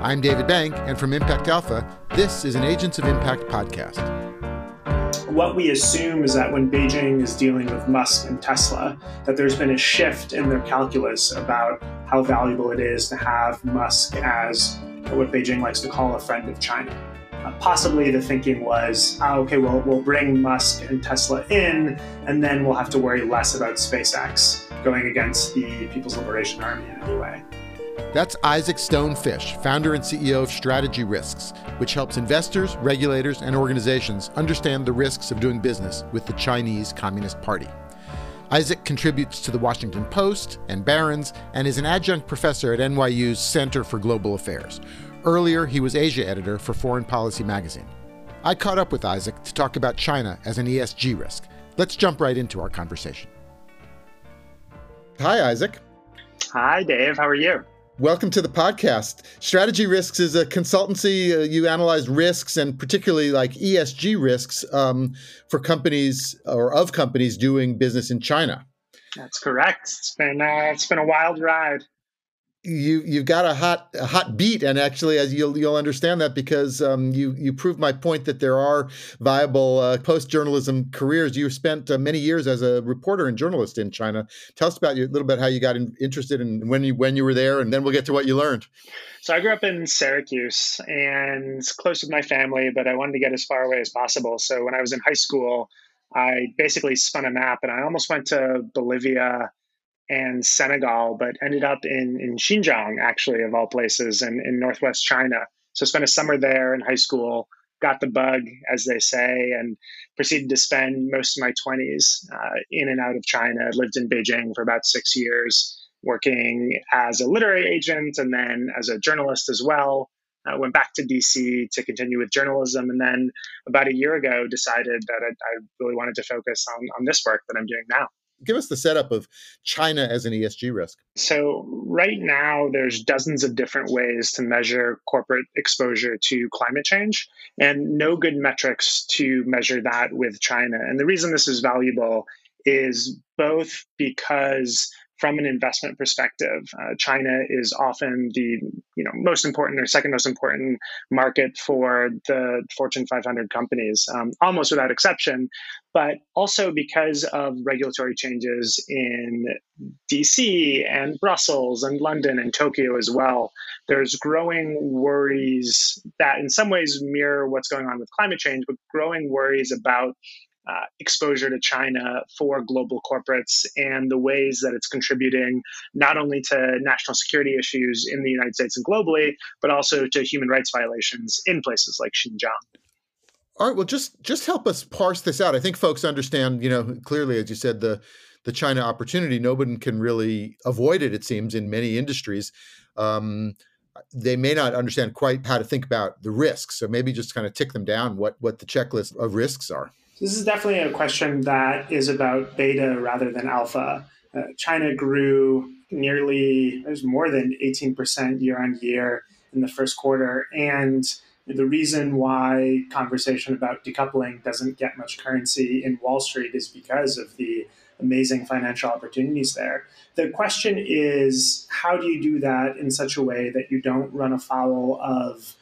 I'm David Bank, and from Impact Alpha, this is an Agents of Impact podcast. What we assume is that when Beijing is dealing with Musk and Tesla, that there's been a shift in their calculus about how valuable it is to have Musk as what Beijing likes to call a friend of China. Uh, possibly the thinking was, oh, okay, well, we'll bring Musk and Tesla in, and then we'll have to worry less about SpaceX going against the People's Liberation Army in any way. That's Isaac Stone Fish, founder and CEO of Strategy Risks, which helps investors, regulators, and organizations understand the risks of doing business with the Chinese Communist Party. Isaac contributes to the Washington Post and Barron's and is an adjunct professor at NYU's Center for Global Affairs. Earlier, he was Asia editor for Foreign Policy magazine. I caught up with Isaac to talk about China as an ESG risk. Let's jump right into our conversation. Hi, Isaac. Hi, Dave. How are you? Welcome to the podcast. Strategy Risks is a consultancy. Uh, you analyze risks and particularly like ESG risks um, for companies or of companies doing business in China. That's correct. It's been uh, it's been a wild ride you you've got a hot a hot beat, and actually, as you'll you'll understand that because um, you you proved my point that there are viable uh, post journalism careers. You spent uh, many years as a reporter and journalist in China. Tell us about you, a little bit how you got in, interested and when you when you were there, and then we'll get to what you learned. So I grew up in Syracuse and close with my family, but I wanted to get as far away as possible. So when I was in high school, I basically spun a map and I almost went to Bolivia and Senegal, but ended up in, in Xinjiang, actually, of all places, in, in northwest China. So spent a summer there in high school, got the bug, as they say, and proceeded to spend most of my 20s uh, in and out of China. Lived in Beijing for about six years, working as a literary agent and then as a journalist as well. Uh, went back to DC to continue with journalism, and then about a year ago decided that I, I really wanted to focus on, on this work that I'm doing now give us the setup of China as an ESG risk. So right now there's dozens of different ways to measure corporate exposure to climate change and no good metrics to measure that with China. And the reason this is valuable is both because from an investment perspective, uh, China is often the you know most important or second most important market for the Fortune 500 companies, um, almost without exception. But also because of regulatory changes in DC and Brussels and London and Tokyo as well, there's growing worries that in some ways mirror what's going on with climate change, but growing worries about uh, exposure to China for global corporates and the ways that it's contributing not only to national security issues in the United States and globally, but also to human rights violations in places like Xinjiang. All right. Well, just just help us parse this out. I think folks understand. You know, clearly, as you said, the the China opportunity. Nobody can really avoid it. It seems in many industries. Um, they may not understand quite how to think about the risks. So maybe just kind of tick them down. What what the checklist of risks are. This is definitely a question that is about beta rather than alpha. Uh, China grew nearly, there's more than 18% year on year in the first quarter. And the reason why conversation about decoupling doesn't get much currency in Wall Street is because of the amazing financial opportunities there. The question is how do you do that in such a way that you don't run afoul of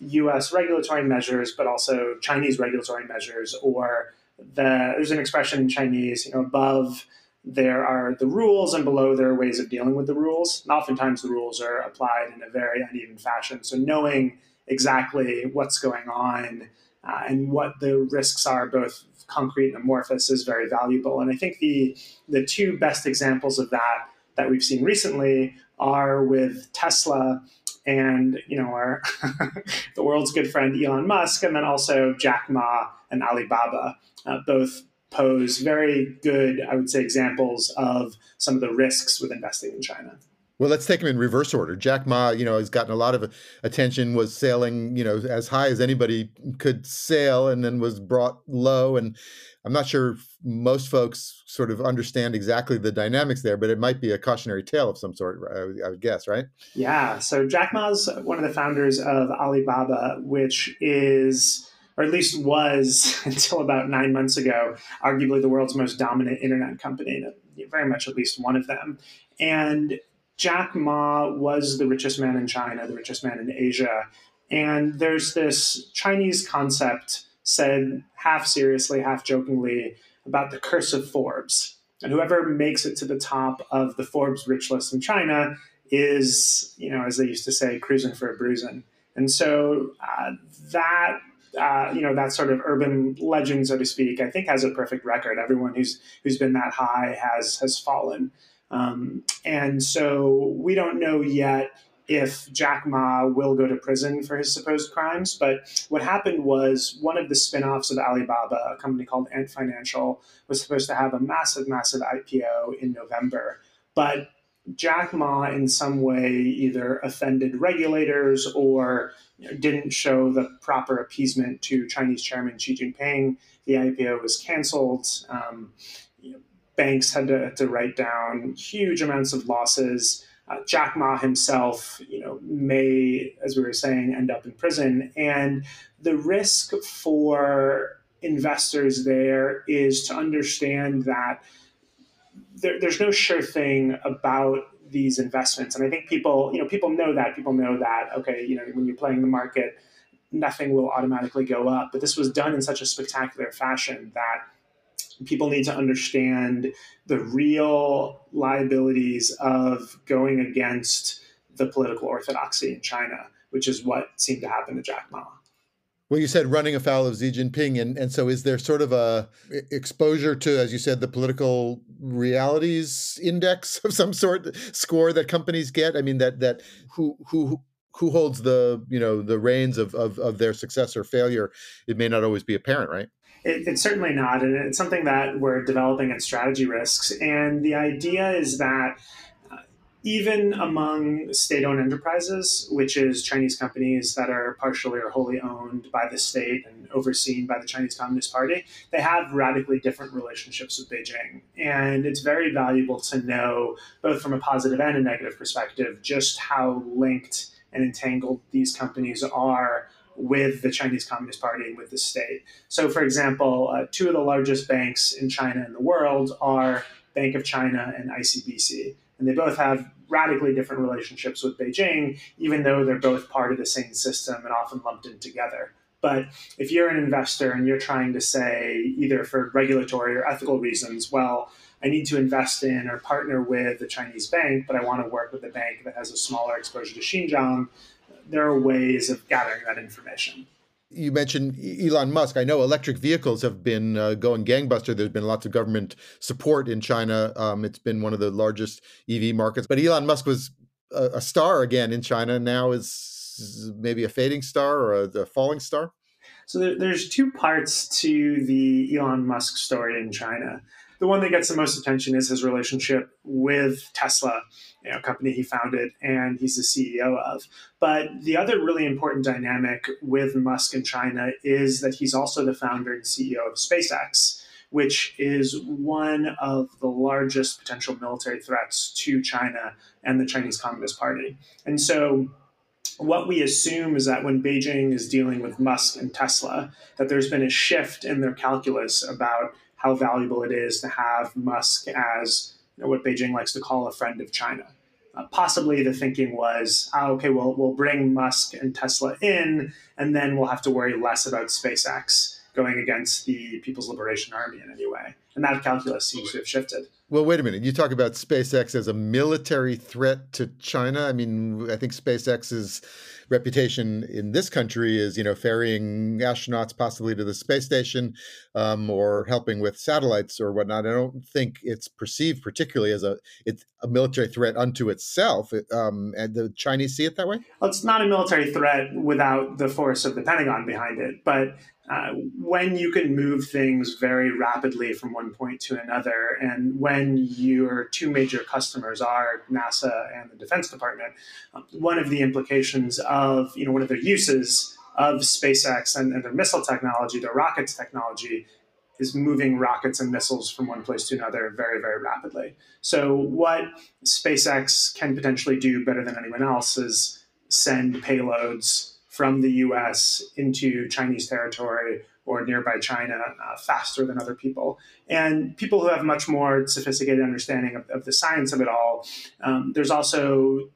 U.S. regulatory measures, but also Chinese regulatory measures, or the, there's an expression in Chinese, you know, above there are the rules and below there are ways of dealing with the rules. And oftentimes the rules are applied in a very uneven fashion. So knowing exactly what's going on uh, and what the risks are, both concrete and amorphous, is very valuable. And I think the the two best examples of that that we've seen recently are with Tesla and you know our the world's good friend Elon Musk, and then also Jack Ma and Alibaba, uh, both pose very good, I would say, examples of some of the risks with investing in China. Well, let's take them in reverse order. Jack Ma, you know, has gotten a lot of attention, was sailing, you know, as high as anybody could sail and then was brought low. And I'm not sure most folks sort of understand exactly the dynamics there, but it might be a cautionary tale of some sort, I would guess, right? Yeah. So Jack Ma's one of the founders of Alibaba, which is or at least was until about nine months ago, arguably the world's most dominant internet company, very much at least one of them. And Jack Ma was the richest man in China, the richest man in Asia. And there's this Chinese concept said half seriously, half jokingly about the curse of Forbes. And whoever makes it to the top of the Forbes rich list in China is, you know, as they used to say, cruising for a bruising. And so uh, that uh, you know that sort of urban legend, so to speak, I think has a perfect record. Everyone who's who's been that high has has fallen, um, and so we don't know yet if Jack Ma will go to prison for his supposed crimes. But what happened was one of the spin-offs of Alibaba, a company called Ant Financial, was supposed to have a massive, massive IPO in November, but Jack Ma in some way either offended regulators or you know, didn't show the proper appeasement to Chinese Chairman Xi Jinping. The IPO was canceled. Um, banks had to, to, write down huge amounts of losses. Uh, Jack Ma himself, you know, may, as we were saying, end up in prison. And the risk for investors there is to understand that there, there's no sure thing about these investments. And I think people, you know, people know that. People know that, okay, you know, when you're playing the market, nothing will automatically go up. But this was done in such a spectacular fashion that people need to understand the real liabilities of going against the political orthodoxy in China, which is what seemed to happen to Jack Ma. Well, you said running afoul of Xi Jinping, and, and so is there sort of a exposure to, as you said, the political realities index of some sort score that companies get? I mean, that that who who who holds the you know the reins of, of, of their success or failure? It may not always be apparent, right? It, it's certainly not, and it's something that we're developing at Strategy Risks. And the idea is that uh, even among state owned enterprises, which is Chinese companies that are partially or wholly owned by the state and overseen by the Chinese Communist Party, they have radically different relationships with Beijing. And it's very valuable to know, both from a positive and a negative perspective, just how linked and entangled these companies are with the Chinese Communist Party and with the state. So, for example, uh, two of the largest banks in China and the world are Bank of China and ICBC. And they both have radically different relationships with Beijing, even though they're both part of the same system and often lumped in together. But if you're an investor and you're trying to say, either for regulatory or ethical reasons, well, I need to invest in or partner with a Chinese bank, but I want to work with a bank that has a smaller exposure to Xinjiang, there are ways of gathering that information you mentioned Elon Musk. I know electric vehicles have been uh, going gangbuster. There's been lots of government support in China. Um, it's been one of the largest EV markets. But Elon Musk was a, a star again in China. Now is maybe a fading star or a, a falling star. So there, there's two parts to the Elon Musk story in China. The one that gets the most attention is his relationship with Tesla, you know, company he founded and he's the CEO of. But the other really important dynamic with Musk in China is that he's also the founder and CEO of SpaceX, which is one of the largest potential military threats to China and the Chinese Communist Party. And so what we assume is that when Beijing is dealing with Musk and Tesla, that there's been a shift in their calculus about how valuable it is to have Musk as you know, what Beijing likes to call a friend of China. Uh, possibly the thinking was, oh, okay, well, we'll bring Musk and Tesla in, and then we'll have to worry less about SpaceX going against the People's Liberation Army in any way. And that calculus seems to have shifted. Well, wait a minute. You talk about SpaceX as a military threat to China. I mean, I think SpaceX's reputation in this country is, you know, ferrying astronauts possibly to the space station um, or helping with satellites or whatnot. I don't think it's perceived particularly as a it's a military threat unto itself. Um, and the Chinese see it that way. Well, it's not a military threat without the force of the Pentagon behind it, but uh, when you can move things very rapidly from one point to another, and when your two major customers are NASA and the Defense Department, um, one of the implications of you know one of their uses of SpaceX and, and their missile technology, their rockets technology, is moving rockets and missiles from one place to another very, very rapidly. So, what SpaceX can potentially do better than anyone else is send payloads from the US into Chinese territory or nearby China uh, faster than other people. And people who have much more sophisticated understanding of, of the science of it all, um, there's also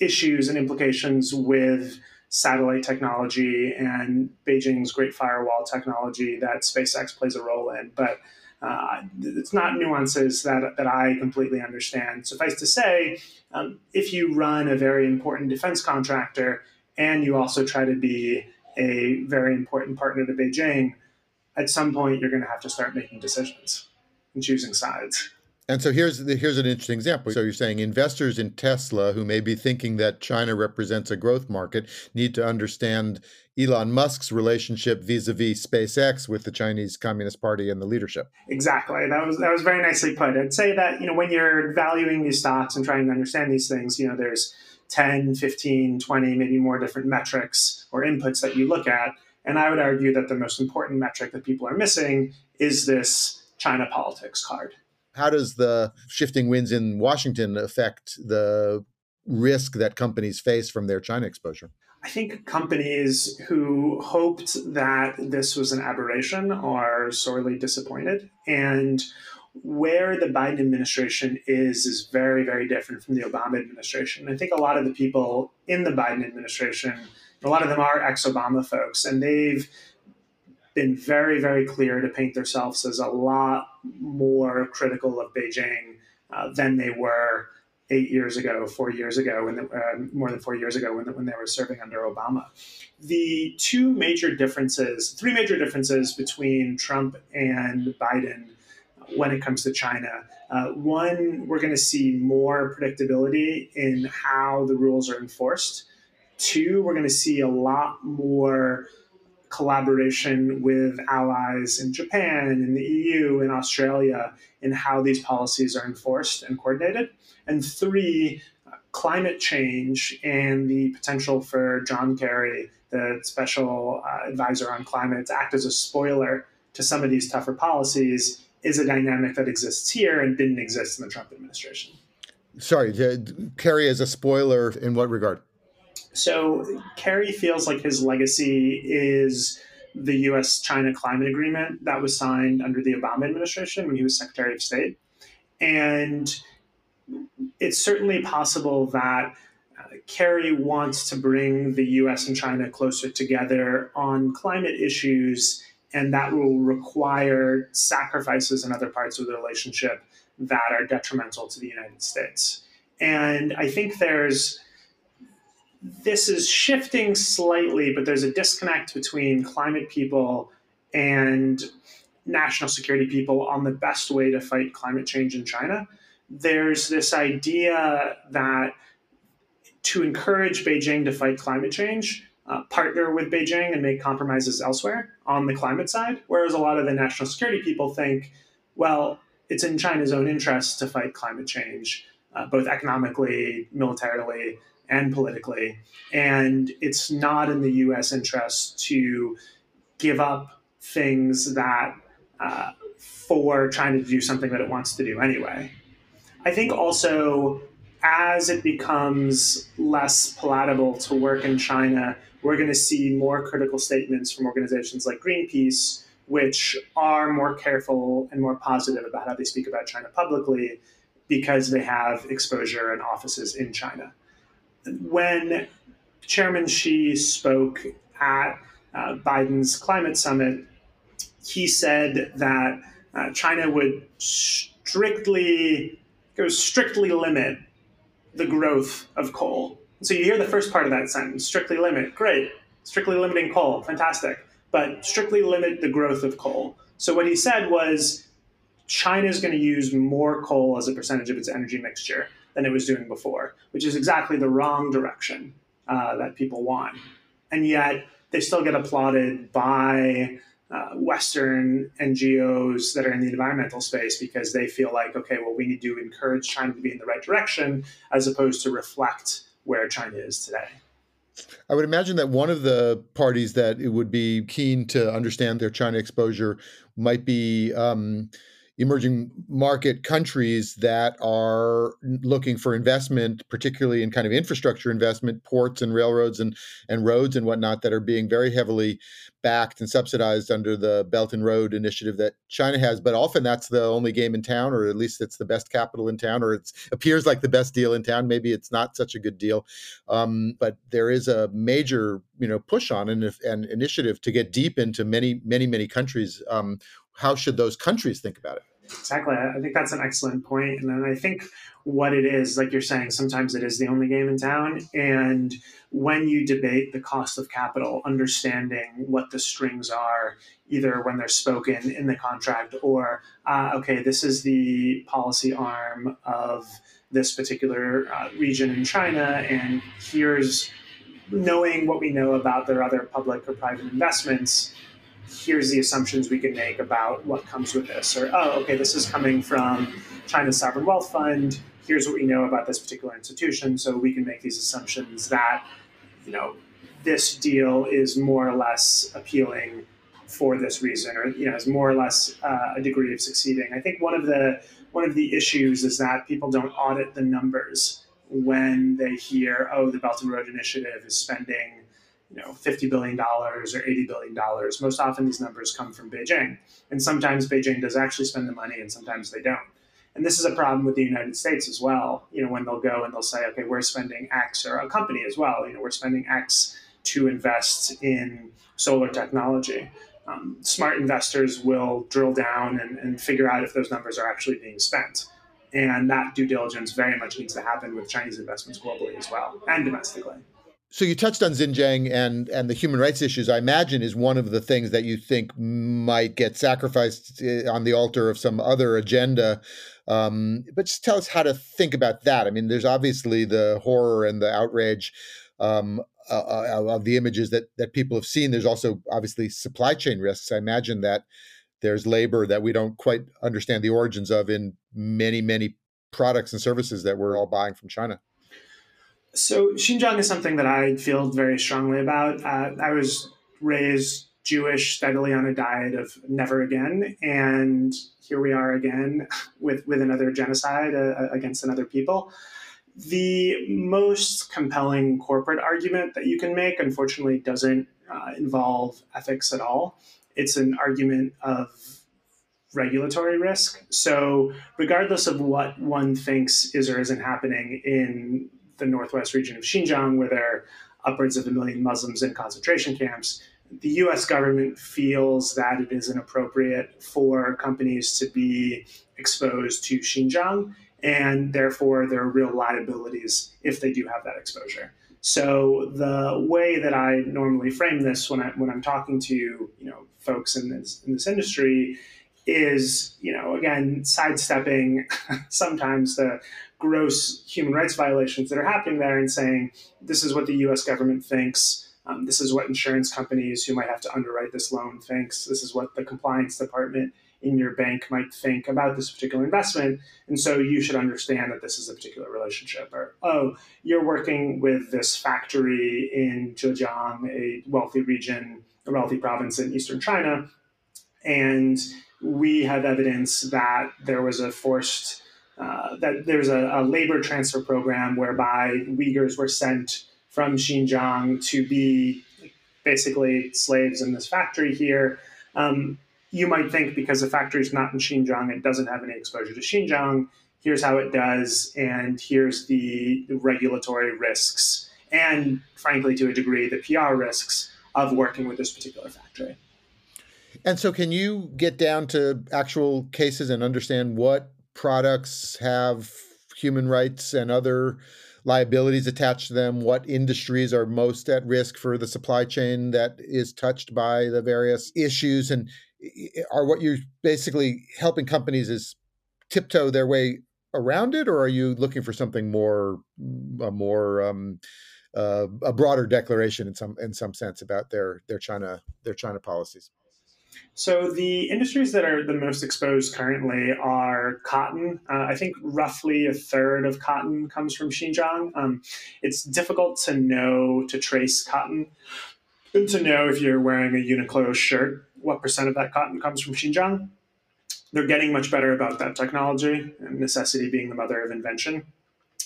issues and implications with satellite technology and Beijing's Great Firewall technology that SpaceX plays a role in. But uh, it's not nuances that, that I completely understand. Suffice to say, um, if you run a very important defense contractor and you also try to be a very important partner to Beijing, at some point you're going to have to start making decisions and choosing sides. And so here's the, here's an interesting example. So you're saying investors in Tesla who may be thinking that China represents a growth market need to understand Elon Musk's relationship vis-a-vis SpaceX with the Chinese Communist Party and the leadership. Exactly. That was that was very nicely put. I'd say that, you know, when you're valuing these stocks and trying to understand these things, you know, there's 10, 15, 20, maybe more different metrics or inputs that you look at. And I would argue that the most important metric that people are missing is this China politics card how does the shifting winds in Washington affect the risk that companies face from their China exposure? I think companies who hoped that this was an aberration are sorely disappointed. And where the Biden administration is is very, very different from the Obama administration. I think a lot of the people in the Biden administration, a lot of them are ex Obama folks, and they've been very, very clear to paint themselves as a lot more critical of Beijing uh, than they were eight years ago, four years ago, when uh, more than four years ago when, the, when they were serving under Obama. The two major differences, three major differences between Trump and Biden when it comes to China. Uh, one, we're going to see more predictability in how the rules are enforced. Two, we're going to see a lot more collaboration with allies in Japan, in the EU, in Australia, in how these policies are enforced and coordinated. And three, climate change and the potential for John Kerry, the special uh, advisor on climate, to act as a spoiler to some of these tougher policies is a dynamic that exists here and didn't exist in the Trump administration. Sorry, Kerry is a spoiler in what regard? So Kerry feels like his legacy is the US China climate agreement that was signed under the Obama administration when he was Secretary of State. And it's certainly possible that uh, Kerry wants to bring the US and China closer together on climate issues, and that will require sacrifices in other parts of the relationship that are detrimental to the United States. And I think there's this is shifting slightly, but there's a disconnect between climate people and national security people on the best way to fight climate change in China. There's this idea that to encourage Beijing to fight climate change, uh, partner with Beijing and make compromises elsewhere on the climate side. Whereas a lot of the national security people think, well, it's in China's own interest to fight climate change, uh, both economically, militarily, and politically. And it's not in the US interest to give up things that uh, for trying to do something that it wants to do anyway. I think also as it becomes less palatable to work in China, we're going to see more critical statements from organizations like Greenpeace, which are more careful and more positive about how they speak about China publicly because they have exposure and offices in China. When Chairman Xi spoke at uh, Biden's climate summit, he said that uh, China would strictly go strictly limit the growth of coal. So you hear the first part of that sentence, strictly limit, great. Strictly limiting coal, fantastic. But strictly limit the growth of coal. So what he said was China is going to use more coal as a percentage of its energy mixture than it was doing before, which is exactly the wrong direction uh, that people want. And yet they still get applauded by uh, Western NGOs that are in the environmental space because they feel like, okay, well, we need to encourage China to be in the right direction as opposed to reflect where China is today. I would imagine that one of the parties that it would be keen to understand their China exposure might be um, emerging market countries that are looking for investment, particularly in kind of infrastructure investment, ports and railroads and, and roads and whatnot, that are being very heavily backed and subsidized under the Belt and Road initiative that China has. But often that's the only game in town, or at least it's the best capital in town, or it appears like the best deal in town. Maybe it's not such a good deal, um, but there is a major you know push on and an initiative to get deep into many many many countries. Um, how should those countries think about it? Exactly. I think that's an excellent point. And then I think what it is, like you're saying, sometimes it is the only game in town. And when you debate the cost of capital, understanding what the strings are, either when they're spoken in the contract or, uh, okay, this is the policy arm of this particular uh, region in China, and here's knowing what we know about their other public or private investments here's the assumptions we can make about what comes with this. Or, oh, okay, this is coming from China's sovereign wealth fund. Here's what we know about this particular institution. So we can make these assumptions that, you know, this deal is more or less appealing for this reason, or you know, is more or less uh, a degree of succeeding. I think one of the one of the issues is that people don't audit the numbers when they hear, oh, the Belt and Road Initiative is spending you know, $50 billion or $80 billion. Most often these numbers come from Beijing. And sometimes Beijing does actually spend the money and sometimes they don't. And this is a problem with the United States as well. You know, when they'll go and they'll say, okay, we're spending X or a company as well, you know, we're spending X to invest in solar technology. Um, smart investors will drill down and, and figure out if those numbers are actually being spent. And that due diligence very much needs to happen with Chinese investments globally as well and domestically. So you touched on Xinjiang and and the human rights issues. I imagine is one of the things that you think might get sacrificed eh, on the altar of some other agenda. Um, but just tell us how to think about that. I mean, there's obviously the horror and the outrage um, uh, uh of the images that that people have seen. There's also obviously supply chain risks. I imagine that there's labor that we don't quite understand the origins of in many many products and services that we're all buying from China. So Xinjiang is something that I feel very strongly about. Uh, I was raised Jewish, steadily on a diet of never again, and here we are again with with another genocide uh, against another people. The most compelling corporate argument that you can make, unfortunately, doesn't uh, involve ethics at all. It's an argument of regulatory risk. So, regardless of what one thinks is or isn't happening in the northwest region of Xinjiang, where there are upwards of a million Muslims in concentration camps, the US government feels that it is inappropriate for companies to be exposed to Xinjiang, and therefore there are real liabilities if they do have that exposure. So the way that I normally frame this when I when I'm talking to you know folks in this in this industry is you know again sidestepping sometimes the gross human rights violations that are happening there and saying this is what the U.S. government thinks. Um, this is what insurance companies who might have to underwrite this loan thinks. This is what the compliance department in your bank might think about this particular investment. And so you should understand that this is a particular relationship. Or, oh, you're working with this factory in Zhejiang, a wealthy region, a wealthy province in eastern China. And we have evidence that there was a forced uh, that there's a, a, labor transfer program whereby Uyghurs were sent from Xinjiang to be basically slaves in this factory here. Um, you might think because the factory is not in Xinjiang, it doesn't have any exposure to Xinjiang. Here's how it does, and here's the, the regulatory risks, and frankly, to a degree, the PR risks of working with this particular factory. And so, can you get down to actual cases and understand what products have human rights and other liabilities attached to them? What industries are most at risk for the supply chain that is touched by the various issues? And are what you're basically helping companies is tiptoe their way around it, or are you looking for something more, a more um, uh, a broader declaration in some in some sense about their their China their China policies? So the industries that are the most exposed currently are cotton. Uh, I think roughly a third of cotton comes from Xinjiang. Um, it's difficult to know to trace cotton and to know if you're wearing a Uniqlo shirt what percent of that cotton comes from Xinjiang. they're getting much better about that technology, necessity being the mother of invention.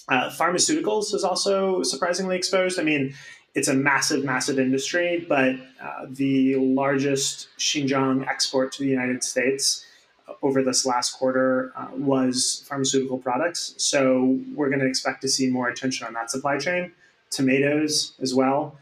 Uh, pharmaceuticals is also surprisingly exposed. I mean, it's a massive, massive industry, but uh, the largest Xinjiang export to the United States over this last quarter uh, was pharmaceutical products. So we're going to expect to see more attention on that supply chain. Tomatoes as well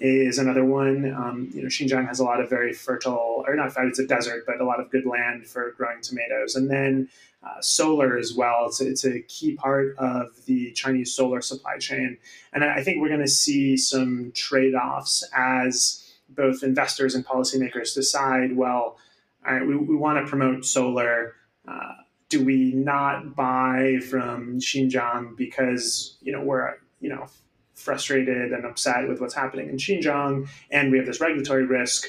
is another one. Um, you know, Xinjiang has a lot of very fertile, or not fertile, it's a desert, but a lot of good land for growing tomatoes. And then uh, solar as well. It's a, it's a key part of the Chinese solar supply chain. And I think we're going to see some trade offs as both investors and policymakers decide well, all right, we, we want to promote solar. Uh, do we not buy from Xinjiang because you know we're you know frustrated and upset with what's happening in Xinjiang and we have this regulatory risk,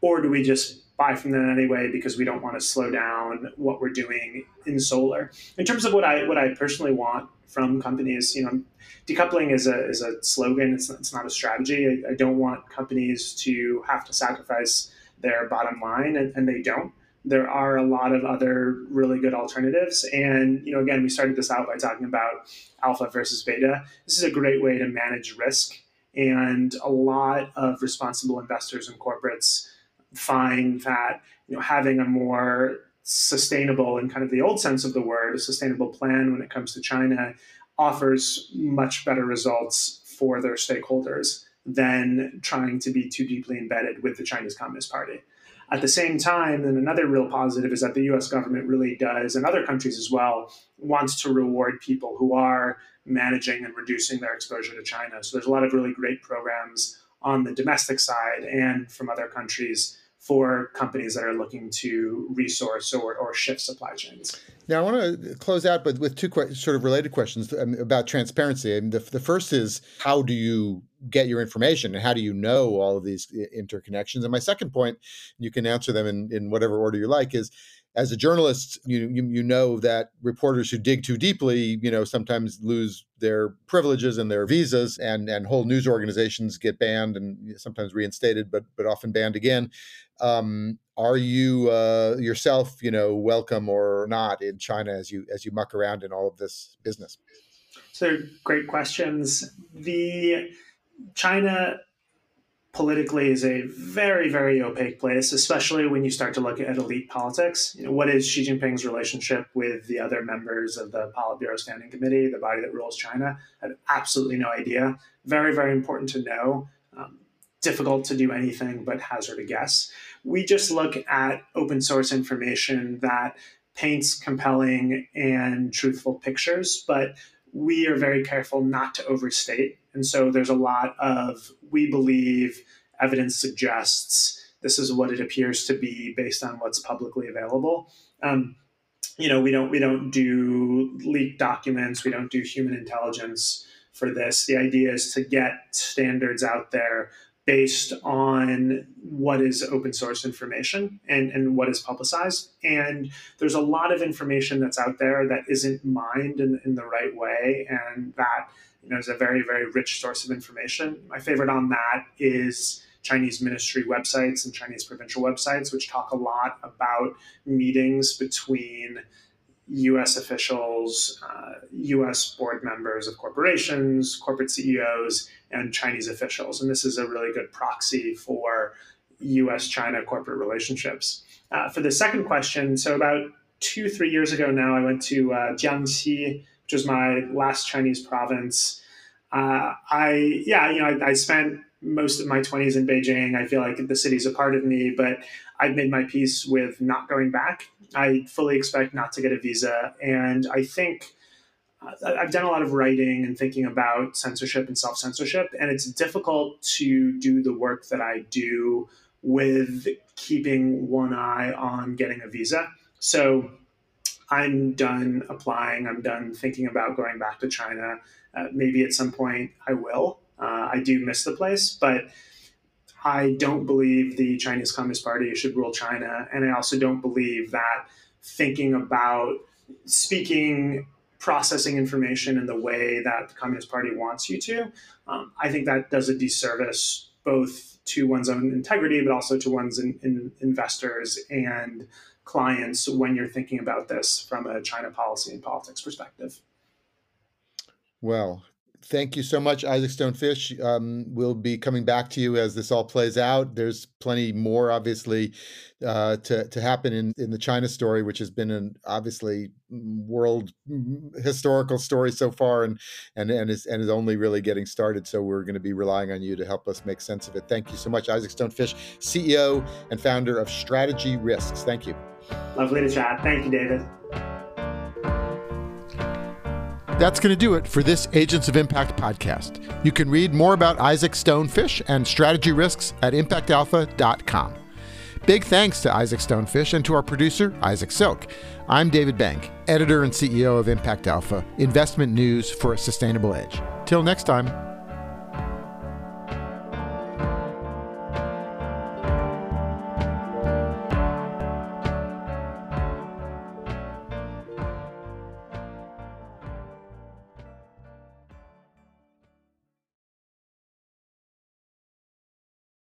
or do we just buy from them anyway because we don't want to slow down what we're doing in solar? In terms of what I what I personally want from companies, you know, decoupling is a is a slogan. It's it's not a strategy. I, I don't want companies to have to sacrifice their bottom line, and, and they don't there are a lot of other really good alternatives. And, you know, again, we started this out by talking about alpha versus beta. This is a great way to manage risk. And a lot of responsible investors and corporates find that, you know, having a more sustainable in kind of the old sense of the word, a sustainable plan when it comes to China offers much better results for their stakeholders than trying to be too deeply embedded with the Chinese Communist Party. At the same time, then another real positive is that the US government really does, and other countries as well, wants to reward people who are managing and reducing their exposure to China. So there's a lot of really great programs on the domestic side and from other countries for companies that are looking to resource or, or shift supply chains. Now, I want to close out but with two que- sort of related questions um, about transparency. Mean, the, the first is how do you get your information and how do you know all of these interconnections? And my second point, you can answer them in, in whatever order you like, is as a journalist, you, you, you know that reporters who dig too deeply, you know, sometimes lose their privileges and their visas, and and whole news organizations get banned and sometimes reinstated, but but often banned again. Um, are you uh, yourself, you know, welcome or not in China as you as you muck around in all of this business? So great questions. The China politically is a very, very opaque place, especially when you start to look at elite politics. You know, what is Xi Jinping's relationship with the other members of the Politburo Standing Committee, the body that rules China? I have absolutely no idea. Very, very important to know. Um, difficult to do anything but hazard a guess. We just look at open source information that paints compelling and truthful pictures, but we are very careful not to overstate. And so there's a lot of, we believe, evidence suggests this is what it appears to be based on what's publicly available. Um, you know, we don't we don't do leaked documents. We don't do human intelligence for this. The idea is to get standards out there based on what is open source information and, and what is publicized. And there's a lot of information that's out there that isn't mined in, in the right way. And that you know, is a very, very rich source of information. My favorite on that is Chinese ministry websites and Chinese provincial websites, which talk a lot about meetings between US officials, uh, US board members of corporations, corporate CEOs, and Chinese officials. And this is a really good proxy for US China corporate relationships. Uh, for the second question, so about two, three years ago now, I went to uh, Jiangxi, which was my last Chinese province. Uh, I, yeah, you know, I, I spent most of my 20s in Beijing. I feel like the city's a part of me, but I've made my peace with not going back. I fully expect not to get a visa. And I think uh, I've done a lot of writing and thinking about censorship and self censorship, and it's difficult to do the work that I do with keeping one eye on getting a visa. So I'm done applying. I'm done thinking about going back to China. Uh, maybe at some point I will. Uh, I do miss the place, but I don't believe the Chinese Communist Party should rule China. And I also don't believe that thinking about speaking, processing information in the way that the Communist Party wants you to, um, I think that does a disservice both to one's own integrity, but also to one's in, in investors and clients when you're thinking about this from a China policy and politics perspective. Well, thank you so much, Isaac Stone Fish. Um, we'll be coming back to you as this all plays out. There's plenty more, obviously, uh, to to happen in in the China story, which has been an obviously world historical story so far, and and and is and is only really getting started. So we're going to be relying on you to help us make sense of it. Thank you so much, Isaac Stone Fish, CEO and founder of Strategy Risks. Thank you. Lovely to chat. Thank you, David. That's going to do it for this Agents of Impact podcast. You can read more about Isaac Stone Fish and strategy risks at impactalpha.com. Big thanks to Isaac Stone Fish and to our producer, Isaac Silk. I'm David Bank, editor and CEO of Impact Alpha, investment news for a sustainable edge. Till next time.